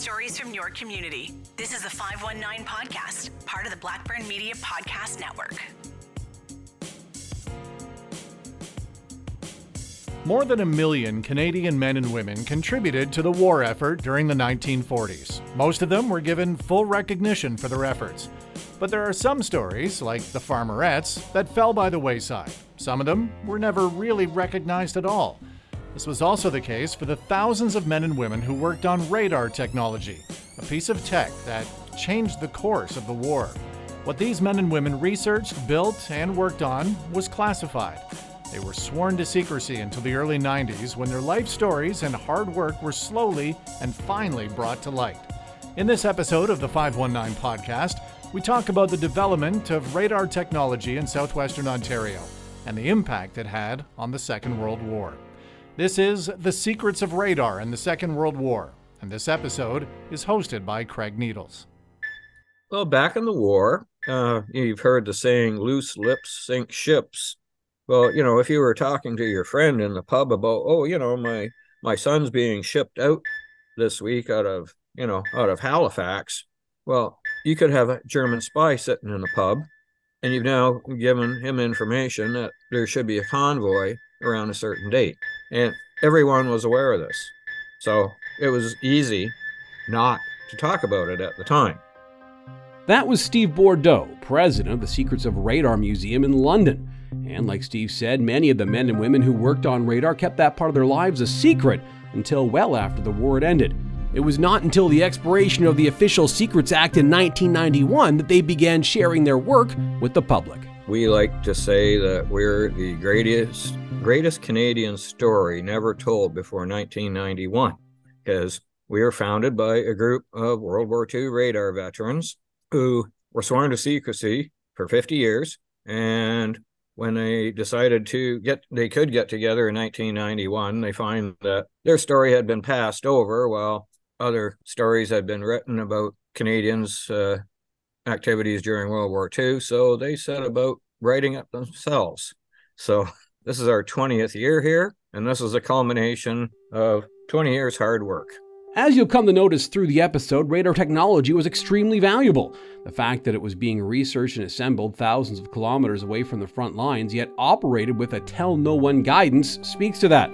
stories from your community. This is the 519 Podcast, part of the Blackburn Media Podcast Network. More than a million Canadian men and women contributed to the war effort during the 1940s. Most of them were given full recognition for their efforts. But there are some stories, like the Farmerettes, that fell by the wayside. Some of them were never really recognized at all. This was also the case for the thousands of men and women who worked on radar technology, a piece of tech that changed the course of the war. What these men and women researched, built, and worked on was classified. They were sworn to secrecy until the early 90s when their life stories and hard work were slowly and finally brought to light. In this episode of the 519 podcast, we talk about the development of radar technology in southwestern Ontario and the impact it had on the Second World War. This is The Secrets of Radar in the Second World War, and this episode is hosted by Craig Needles. Well, back in the war, uh, you've heard the saying, loose lips sink ships. Well, you know, if you were talking to your friend in the pub about, oh, you know, my my son's being shipped out this week out of, you know, out of Halifax. Well, you could have a German spy sitting in the pub, and you've now given him information that there should be a convoy around a certain date. And everyone was aware of this. So it was easy not to talk about it at the time. That was Steve Bordeaux, president of the Secrets of Radar Museum in London. And like Steve said, many of the men and women who worked on radar kept that part of their lives a secret until well after the war had ended. It was not until the expiration of the Official Secrets Act in 1991 that they began sharing their work with the public. We like to say that we're the greatest greatest Canadian story never told before 1991 because we were founded by a group of World War II radar veterans who were sworn to secrecy for 50 years and when they decided to get they could get together in 1991 they find that their story had been passed over while other stories had been written about canadians uh, activities during world war ii so they set about writing it themselves. So this is our 20th year here and this is a culmination of 20 years hard work as you'll come to notice through the episode, radar technology was extremely valuable. The fact that it was being researched and assembled thousands of kilometers away from the front lines, yet operated with a tell no one guidance, speaks to that.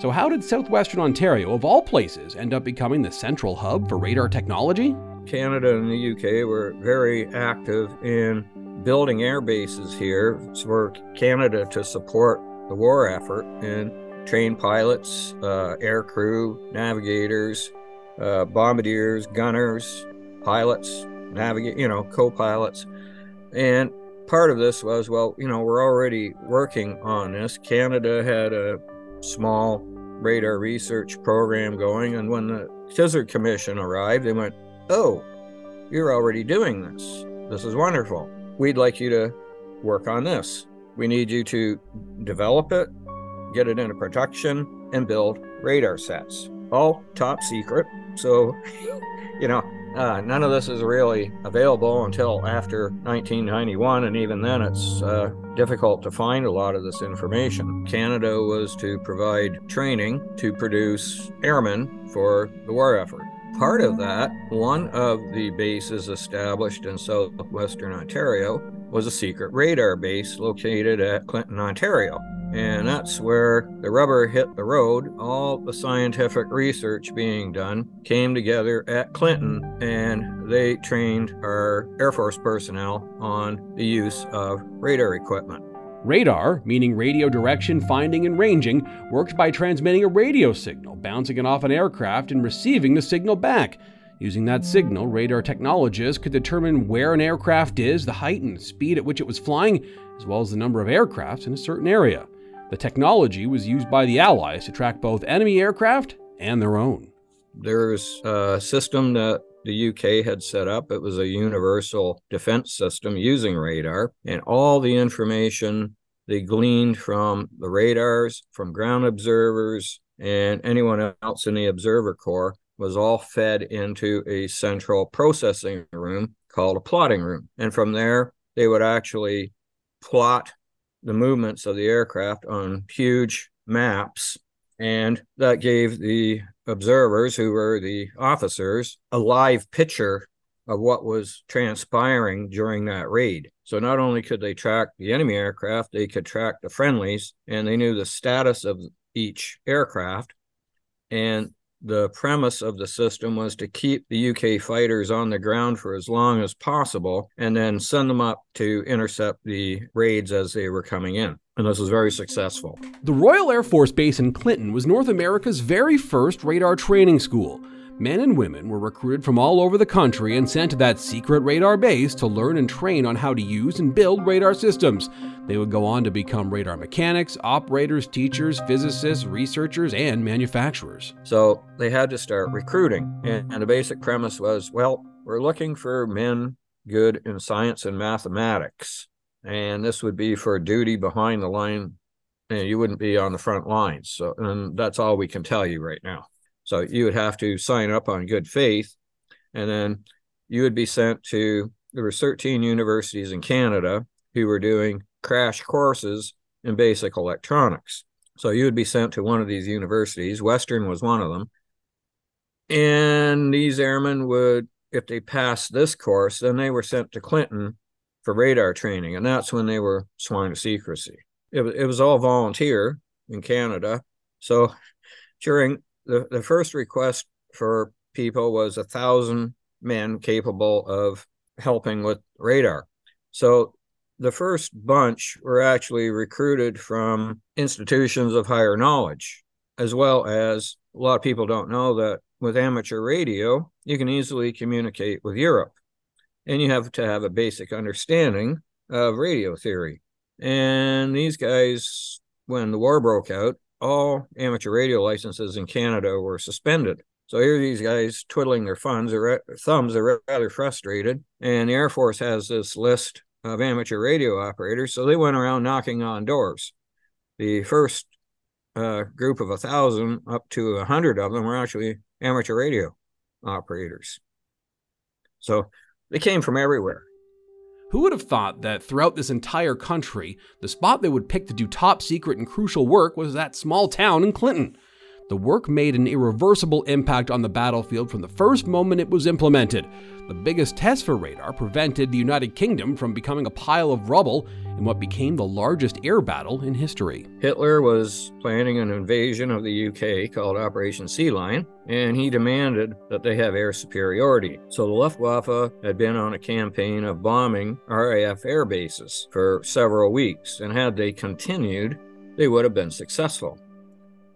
So, how did southwestern Ontario, of all places, end up becoming the central hub for radar technology? Canada and the UK were very active in building air bases here for Canada to support the war effort and train pilots, uh, air crew, navigators, uh, bombardiers, gunners, pilots, navigate, you know, co-pilots. And part of this was, well, you know, we're already working on this. Canada had a small radar research program going, and when the Tizard Commission arrived, they went, "Oh, you're already doing this. This is wonderful. We'd like you to work on this. We need you to develop it, get it into production, and build radar sets. All top secret. So, you know, uh, none of this is really available until after 1991, and even then it's uh, difficult to find a lot of this information. Canada was to provide training to produce airmen for the war effort. Part of mm-hmm. that, one of the bases established in southwestern Ontario was a secret radar base located at Clinton, Ontario. And that's where the rubber hit the road. All the scientific research being done came together at Clinton, and they trained our Air Force personnel on the use of radar equipment. Radar, meaning radio direction, finding, and ranging, worked by transmitting a radio signal, bouncing it off an aircraft, and receiving the signal back. Using that signal, radar technologists could determine where an aircraft is, the height and speed at which it was flying, as well as the number of aircrafts in a certain area. The technology was used by the Allies to track both enemy aircraft and their own. There's a system that the UK had set up. It was a universal defense system using radar, and all the information they gleaned from the radars, from ground observers, and anyone else in the observer corps was all fed into a central processing room called a plotting room. And from there, they would actually plot the movements of the aircraft on huge maps. And that gave the observers, who were the officers, a live picture of what was transpiring during that raid. So not only could they track the enemy aircraft, they could track the friendlies and they knew the status of each aircraft. And the premise of the system was to keep the UK fighters on the ground for as long as possible and then send them up to intercept the raids as they were coming in. And this was very successful. The Royal Air Force Base in Clinton was North America's very first radar training school. Men and women were recruited from all over the country and sent to that secret radar base to learn and train on how to use and build radar systems. They would go on to become radar mechanics, operators, teachers, physicists, researchers, and manufacturers. So they had to start recruiting. And, the basic premise was well, we're looking for men good in science and mathematics. And this would be for duty behind the line. And you wouldn't be on the front lines. So, and that's all we can tell you right now. So you would have to sign up on good faith, and then you would be sent to there were 13 universities in Canada who were doing crash courses in basic electronics. So you would be sent to one of these universities. Western was one of them. And these airmen would, if they passed this course, then they were sent to Clinton for radar training. And that's when they were sworn to secrecy. It, it was all volunteer in Canada. So during the, the first request for people was a thousand men capable of helping with radar. So the first bunch were actually recruited from institutions of higher knowledge, as well as a lot of people don't know that with amateur radio, you can easily communicate with Europe. And you have to have a basic understanding of radio theory. And these guys, when the war broke out, all amateur radio licenses in Canada were suspended. So here these guys twiddling their thumbs are, thumbs are rather frustrated. And the Air Force has this list of amateur radio operators. So they went around knocking on doors. The first uh, group of a thousand up to a hundred of them were actually amateur radio operators. So they came from everywhere. Who would have thought that throughout this entire country, the spot they would pick to do top secret and crucial work was that small town in Clinton? The work made an irreversible impact on the battlefield from the first moment it was implemented. The biggest test for radar prevented the United Kingdom from becoming a pile of rubble in what became the largest air battle in history. Hitler was planning an invasion of the UK called Operation Sea Lion, and he demanded that they have air superiority. So the Luftwaffe had been on a campaign of bombing RAF air bases for several weeks, and had they continued, they would have been successful.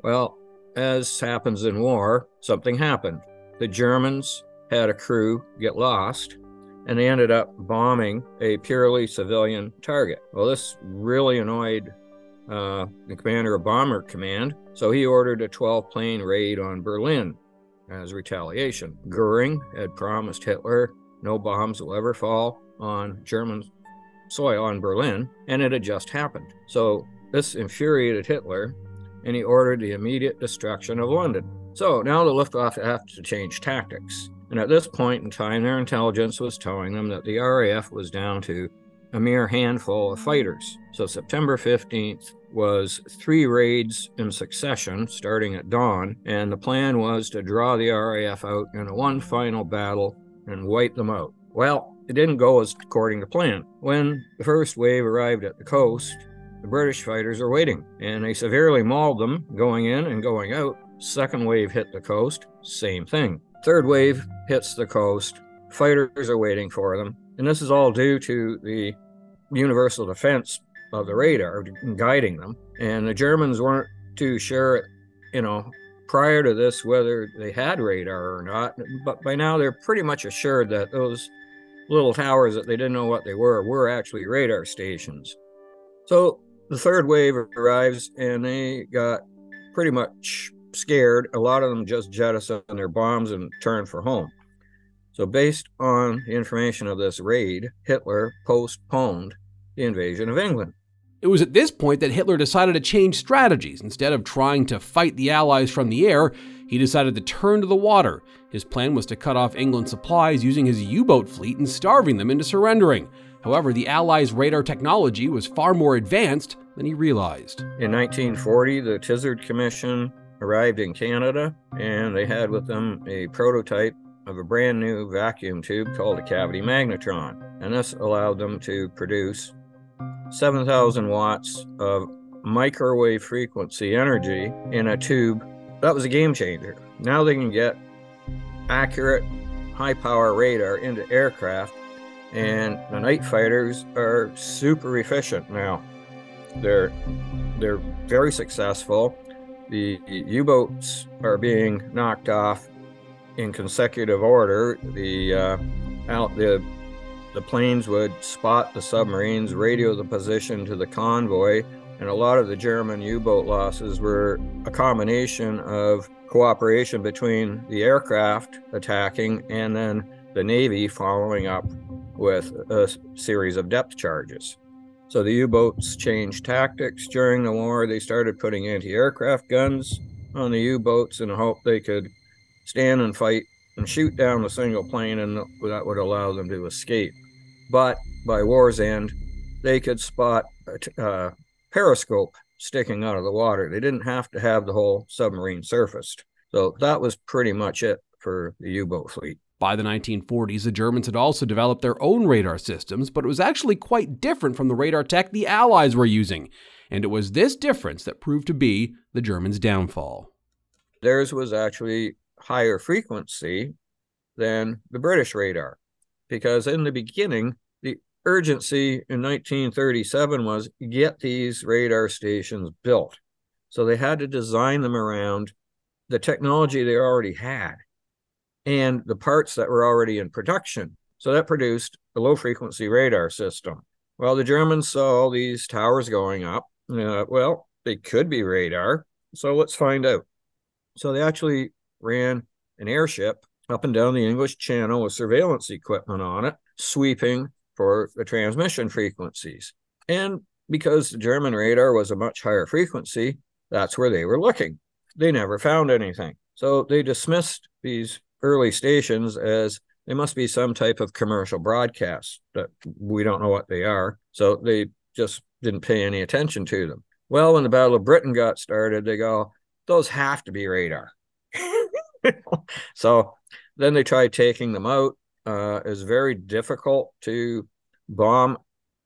Well, as happens in war, something happened. The Germans had a crew get lost and they ended up bombing a purely civilian target. Well, this really annoyed uh, the commander of Bomber Command, so he ordered a 12 plane raid on Berlin as retaliation. Goering had promised Hitler no bombs will ever fall on German soil on Berlin, and it had just happened. So this infuriated Hitler, and he ordered the immediate destruction of London. So now the Luftwaffe have to change tactics. And at this point in time, their intelligence was telling them that the RAF was down to a mere handful of fighters. So September 15th was three raids in succession starting at dawn, and the plan was to draw the RAF out in one final battle and wipe them out. Well, it didn't go as according to plan. When the first wave arrived at the coast, the British fighters are waiting, and they severely mauled them going in and going out. Second wave hit the coast, same thing. Third wave hits the coast. Fighters are waiting for them. And this is all due to the universal defense of the radar guiding them. And the Germans weren't too sure, you know, prior to this whether they had radar or not. But by now they're pretty much assured that those little towers that they didn't know what they were were actually radar stations. So the third wave arrives and they got pretty much scared, a lot of them just jettisoned their bombs and turned for home. So, based on the information of this raid, Hitler postponed the invasion of England. It was at this point that Hitler decided to change strategies. Instead of trying to fight the Allies from the air, he decided to turn to the water. His plan was to cut off England's supplies using his U boat fleet and starving them into surrendering. However, the Allies' radar technology was far more advanced than he realized. In 1940, the Tizard Commission arrived in Canada and they had with them a prototype of a brand new vacuum tube called a cavity magnetron. And this allowed them to produce 7,000 watts of microwave frequency energy in a tube. That was a game changer. Now they can get accurate, high power radar into aircraft, and the night fighters are super efficient now. They're they're very successful. The U-boats are being knocked off in consecutive order. The uh, out the the planes would spot the submarines, radio the position to the convoy, and a lot of the German U-boat losses were a combination of cooperation between the aircraft attacking and then the Navy following up with a series of depth charges. So the U boats changed tactics during the war. They started putting anti aircraft guns on the U boats in the hope they could stand and fight and shoot down a single plane, and that would allow them to escape. But by war's end, they could spot a uh, periscope sticking out of the water. They didn't have to have the whole submarine surfaced. So that was pretty much it for the U boat fleet. By the 1940s, the Germans had also developed their own radar systems, but it was actually quite different from the radar tech the Allies were using. And it was this difference that proved to be the Germans' downfall. Theirs was actually higher frequency than the British radar, because in the beginning, the urgency in 1937 was get these radar stations built. So they had to design them around the technology they already had and the parts that were already in production. So that produced a low frequency radar system. Well, the Germans saw all these towers going up. Uh, well, they could be radar. So let's find out. So they actually ran an airship up and down the English Channel with surveillance equipment on it, sweeping for the transmission frequencies. And because the German radar was a much higher frequency, that's where they were looking. They never found anything. So they dismissed these early stations as they must be some type of commercial broadcast that we don't know what they are. So they just didn't pay any attention to them. Well, when the Battle of Britain got started, they go, those have to be radar. so then they tried taking them out. Uh, it's very difficult to bomb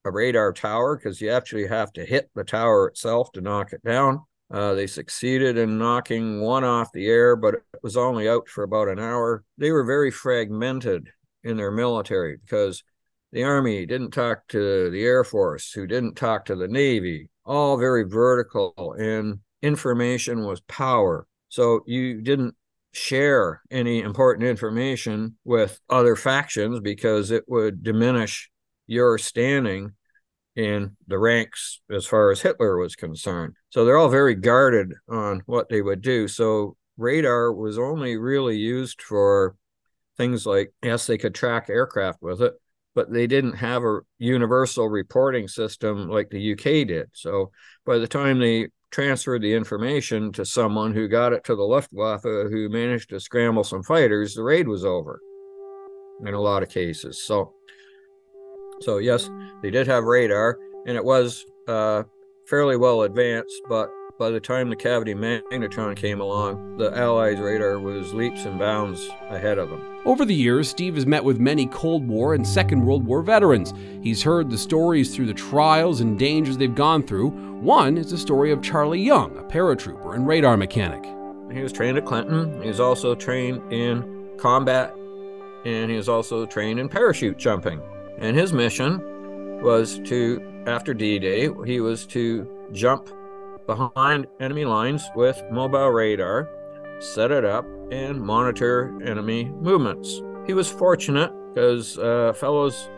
a radar tower because you actually have to hit the tower itself to knock it down. Uh, they succeeded in knocking one off the air, but was only out for about an hour. They were very fragmented in their military because the Army didn't talk to the Air Force, who didn't talk to the Navy, all very vertical, and information was power. So you didn't share any important information with other factions because it would diminish your standing in the ranks as far as Hitler was concerned. So they're all very guarded on what they would do. So radar was only really used for things like, yes, they could track aircraft with it, but they didn't have a universal reporting system like the UK did. So by the time they transferred the information to someone who got it to the Luftwaffe, who managed to scramble some fighters, the raid was over in a lot of cases. So so yes, they did have radar, and it was uh, fairly well advanced. But by the time the cavity magnetron came along, the Allies' radar was leaps and bounds ahead of them. Over the years, Steve has met with many Cold War and Second World War veterans. He's heard the stories through the trials and dangers they've gone through. One is the story of Charlie Young, a paratrooper and radar mechanic. He was trained at Clinton. He was also trained in combat, and he was also trained in parachute jumping. And his mission was to, after D Day, he was to jump behind enemy lines with mobile radar, set it up, and monitor enemy movements. He was fortunate because uh, fellows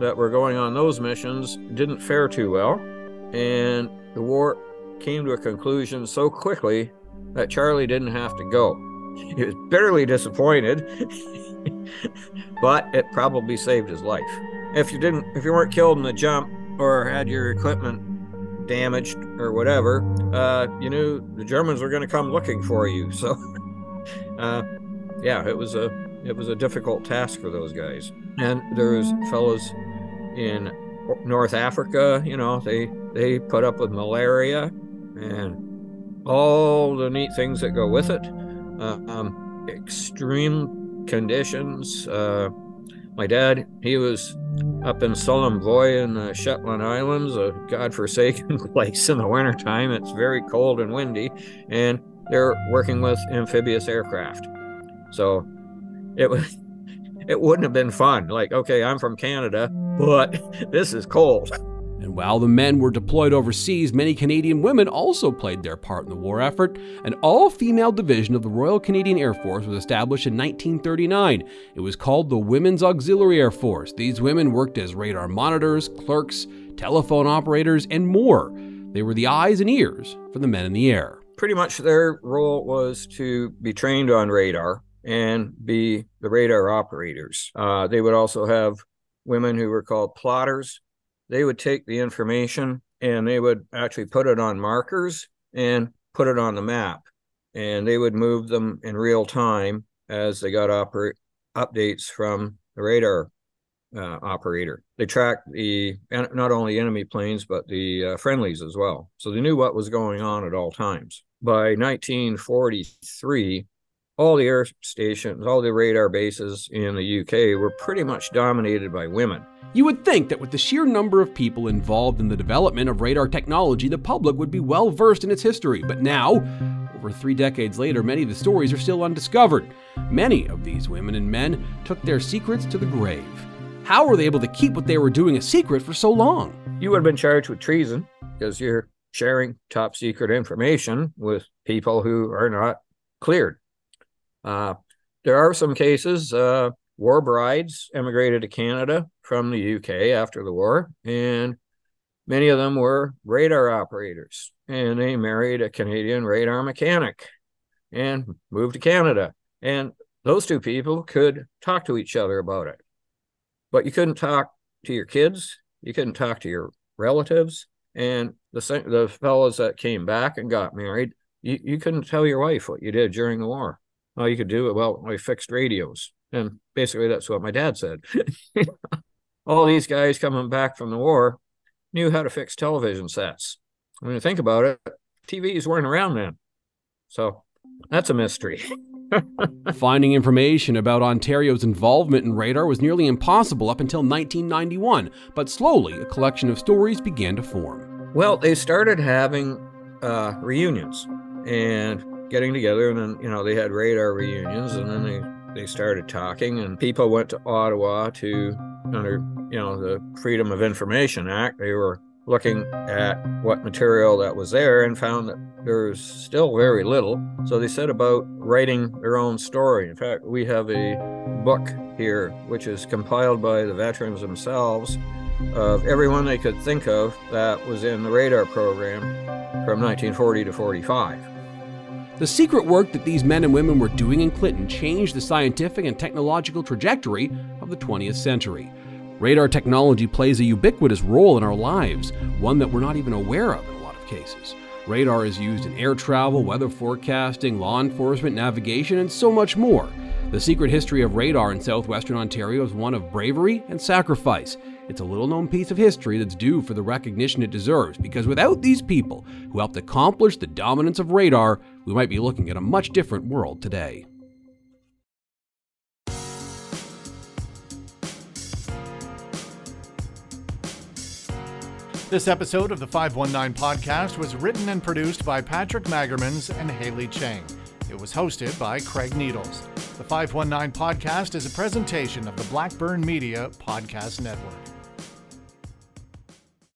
that were going on those missions didn't fare too well, and the war came to a conclusion so quickly that Charlie didn't have to go. He was bitterly disappointed, but it probably saved his life if you didn't if you weren't killed in the jump or had your equipment damaged or whatever uh, you knew the germans were going to come looking for you so uh, yeah it was a it was a difficult task for those guys and there was fellows in north africa you know they they put up with malaria and all the neat things that go with it. Uh, um, extreme conditions. Uh, my dad, he was up in Sullom Voe in the Shetland Islands, a godforsaken place in the wintertime. It's very cold and windy, and they're working with amphibious aircraft. So it was it wouldn't have been fun. Like, okay, I'm from Canada, but this is cold. And while the men were deployed overseas, many Canadian women also played their part in the war effort. An all female division of the Royal Canadian Air Force was established in 1939. It was called the Women's Auxiliary Air Force. These women worked as radar monitors, clerks, telephone operators, and more. They were the eyes and ears for the men in the air. Pretty much their role was to be trained on radar and be the radar operators. Uh, they would also have women who were called plotters they would take the information and they would actually put it on markers and put it on the map. And they would move them in real time as they got oper- updates from the radar uh, operator. They tracked the not only enemy planes but the uh, friendlies as well, so they knew what was going on at all times. By 1943, all the air stations, all the radar bases in the UK were pretty much dominated by women. You would think that with the sheer number of people involved in the development of radar technology, the public would be well versed in its history. But now, over three decades later, many of the stories are still undiscovered. Many of these women and men took their secrets to the grave. How were they able to keep what they were doing a secret for so long? You would have been charged with treason because you're sharing top secret information with people who are not cleared. Uh, there are some cases, uh, war brides emigrated to Canada from the UK after the war, and many of them were radar operators, and they married a Canadian radar mechanic and moved to Canada. And those two people could talk to each other about it, but you couldn't talk to your kids, you couldn't talk to your relatives, and the the fellows that came back and got married, you, you couldn't tell your wife what you did during the war oh, you could do it. Well, we fixed radios. And basically, that's what my dad said. All these guys coming back from the war knew how to fix television sets. When you think about it, TVs weren't around then. So that's a mystery. Finding information about Ontario's involvement in radar was nearly impossible up until 1991, but slowly a collection of stories began to form. Well, they started having uh, reunions, and getting together and then you know they had radar reunions and then they they started talking and people went to ottawa to under you know the freedom of information act. They were looking at what material that was there and found that there was still very little. So they set about writing their own story. In fact we have a book here which is compiled by the veterans themselves of everyone they could think of that was in the radar program from 1940 to 45 the secret work that these men and women were doing in Clinton changed the scientific and technological trajectory of the 20th century. Radar technology plays a ubiquitous role in our lives, one that we're not even aware of in a lot of cases. Radar is used in air travel, weather forecasting, law enforcement, navigation, and so much more. The secret history of radar in southwestern Ontario is one of bravery and sacrifice. It's a little known piece of history that's due for the recognition it deserves because without these people who helped accomplish the dominance of radar, we might be looking at a much different world today. This episode of the 519 podcast was written and produced by Patrick Magermans and Haley Chang. It was hosted by Craig Needles. The 519 podcast is a presentation of the Blackburn Media Podcast Network.